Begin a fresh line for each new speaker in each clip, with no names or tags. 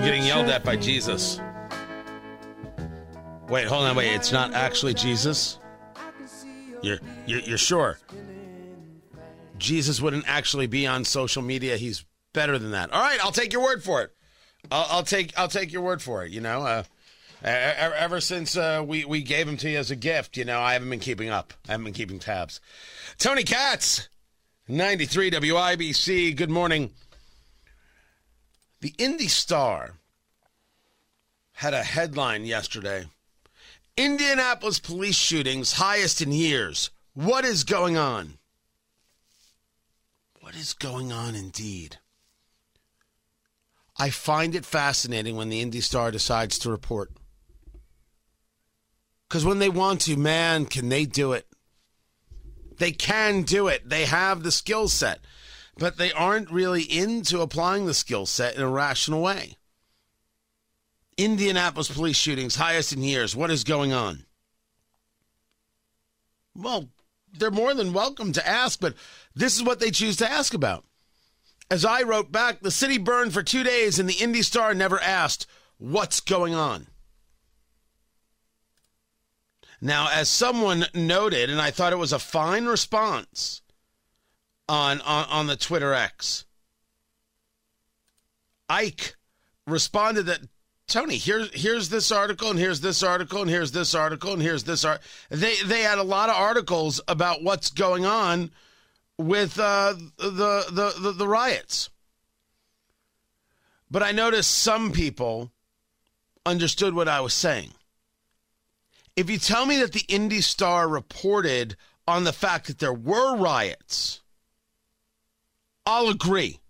I'm getting yelled at by Jesus. Wait, hold on, wait. It's not actually Jesus. You're you're, you're sure? Jesus wouldn't actually be on social media. He's better than that. All right, I'll take your word for it. I'll, I'll take I'll take your word for it. You know, uh, ever, ever since uh, we we gave him to you as a gift, you know, I haven't been keeping up. I haven't been keeping tabs. Tony Katz, ninety three WIBC. Good morning. The Indy Star had a headline yesterday. Indianapolis police shootings highest in years. What is going on? What is going on indeed? I find it fascinating when the Indy Star decides to report. Because when they want to, man, can they do it? They can do it. They have the skill set, but they aren't really into applying the skill set in a rational way. Indianapolis police shootings, highest in years. What is going on? Well, they're more than welcome to ask, but this is what they choose to ask about. As I wrote back, the city burned for two days and the Indy Star never asked, What's going on? Now, as someone noted, and I thought it was a fine response on, on, on the Twitter X, Ike responded that Tony, here's here's this article, and here's this article, and here's this article, and here's this art. They they had a lot of articles about what's going on with uh, the, the the the riots. But I noticed some people understood what I was saying. If you tell me that the Indy Star reported on the fact that there were riots, I'll agree.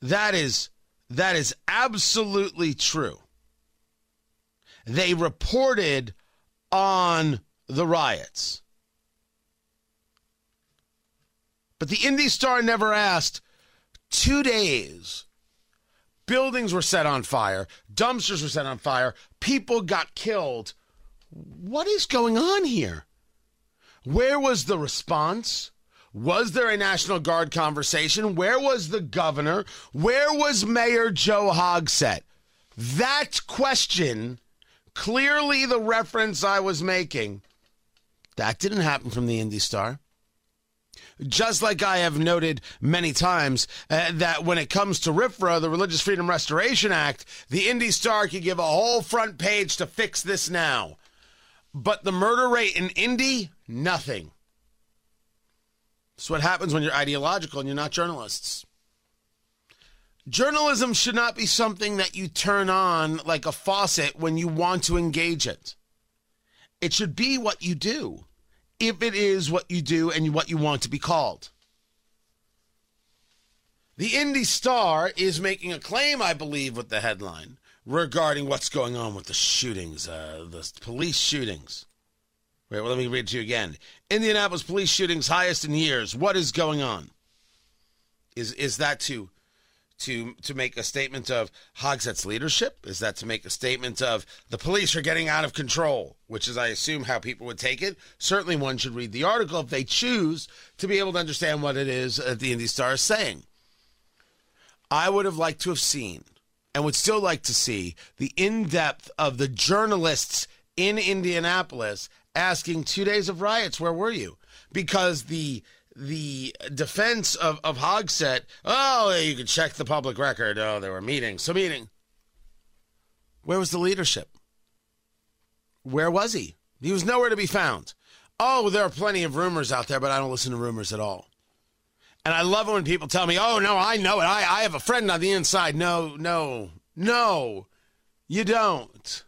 That is that is absolutely true. They reported on the riots. But the Indy Star never asked two days. Buildings were set on fire, dumpsters were set on fire, people got killed. What is going on here? Where was the response? Was there a National Guard conversation? Where was the governor? Where was Mayor Joe Hogsett? That question, clearly the reference I was making, that didn't happen from the Indy Star. Just like I have noted many times uh, that when it comes to RFRA, the Religious Freedom Restoration Act, the Indy Star could give a whole front page to fix this now. But the murder rate in Indy, nothing. It's what happens when you're ideological and you're not journalists. Journalism should not be something that you turn on like a faucet when you want to engage it. It should be what you do, if it is what you do and what you want to be called. The Indy Star is making a claim, I believe, with the headline regarding what's going on with the shootings, uh, the police shootings. Wait, well, let me read it to you again. Indianapolis police shootings highest in years. What is going on? Is is that to to to make a statement of Hogsett's leadership? Is that to make a statement of the police are getting out of control? Which is, I assume, how people would take it. Certainly, one should read the article if they choose to be able to understand what it is that the Indy Star is saying. I would have liked to have seen, and would still like to see, the in depth of the journalists in Indianapolis asking two days of riots, where were you? Because the the defense of, of Hogsett, oh, you could check the public record. Oh, there were meetings. So meeting. Where was the leadership? Where was he? He was nowhere to be found. Oh, there are plenty of rumors out there, but I don't listen to rumors at all. And I love it when people tell me, oh, no, I know it. I, I have a friend on the inside. No, no, no, you don't.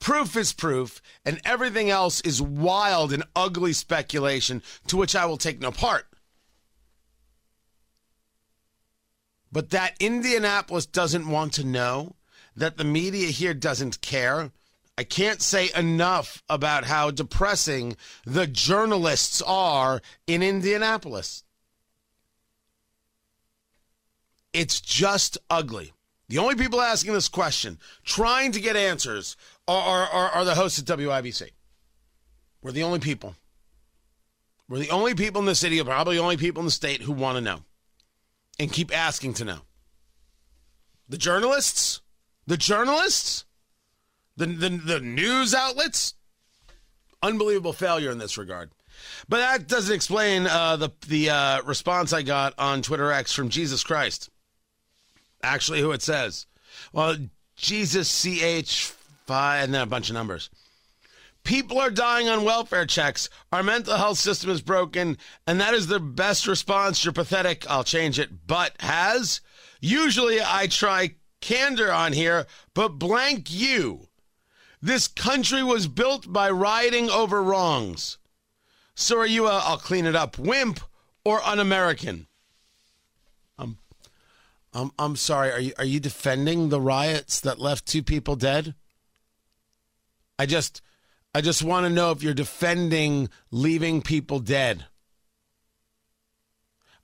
Proof is proof, and everything else is wild and ugly speculation to which I will take no part. But that Indianapolis doesn't want to know, that the media here doesn't care. I can't say enough about how depressing the journalists are in Indianapolis. It's just ugly. The only people asking this question, trying to get answers, are, are, are the hosts at WIBC. We're the only people. We're the only people in the city, probably the only people in the state who want to know and keep asking to know. The journalists, the journalists, the, the, the news outlets, unbelievable failure in this regard. But that doesn't explain uh, the the uh, response I got on Twitter X from Jesus Christ actually who it says. Well, Jesus CH five and then a bunch of numbers. People are dying on welfare checks. Our mental health system is broken, and that is the best response. You're pathetic. I'll change it. But has usually I try candor on here, but blank you. This country was built by rioting over wrongs. So are you a I'll clean it up wimp or un American? I'm I'm sorry. Are you are you defending the riots that left two people dead? I just I just want to know if you're defending leaving people dead.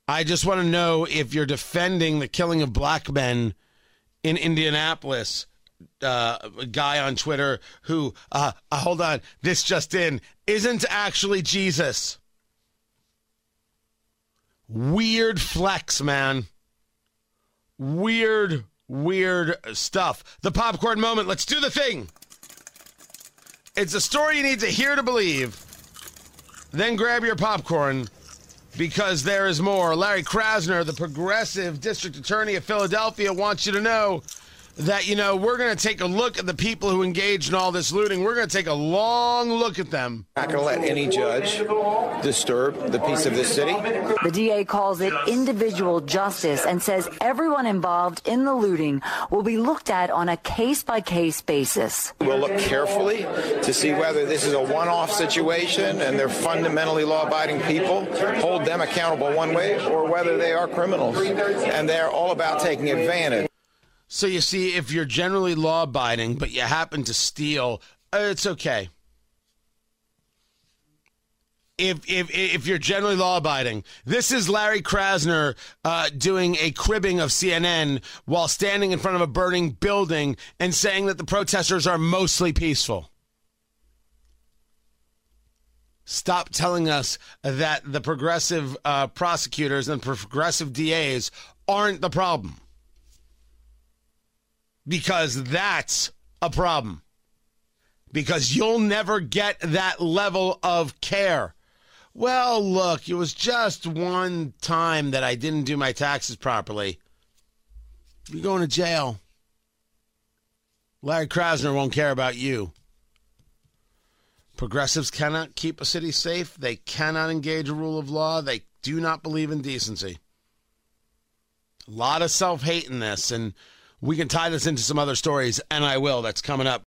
I just want to know if you're defending the killing of black men in Indianapolis. Uh, a guy on Twitter who, uh, uh, hold on, this just in, isn't actually Jesus. Weird flex, man weird, weird stuff. The popcorn moment. Let's do the thing. It's a story you need to hear to believe. Then grab your popcorn because there is more. Larry Krasner, the progressive district attorney of Philadelphia, wants you to know that, you know, we're going to take a look at the people who engaged in all this looting. We're going to take a long look at them.
Not going to let any judge disturb the peace of this city.
The DA calls it individual justice and says everyone involved in the looting will be looked at on a case by case basis.
We'll look carefully to see whether this is a one off situation and they're fundamentally law abiding people, hold them accountable one way, or whether they are criminals and they're all about taking advantage.
So you see, if you're generally law abiding, but you happen to steal, uh, it's okay. If, if if you're generally law abiding, this is Larry Krasner uh, doing a cribbing of CNN while standing in front of a burning building and saying that the protesters are mostly peaceful. Stop telling us that the progressive uh, prosecutors and progressive DAs aren't the problem because that's a problem. Because you'll never get that level of care. Well, look, it was just one time that I didn't do my taxes properly. You're going to jail. Larry Krasner won't care about you. Progressives cannot keep a city safe. They cannot engage a rule of law. They do not believe in decency. A lot of self hate in this. And we can tie this into some other stories, and I will. That's coming up.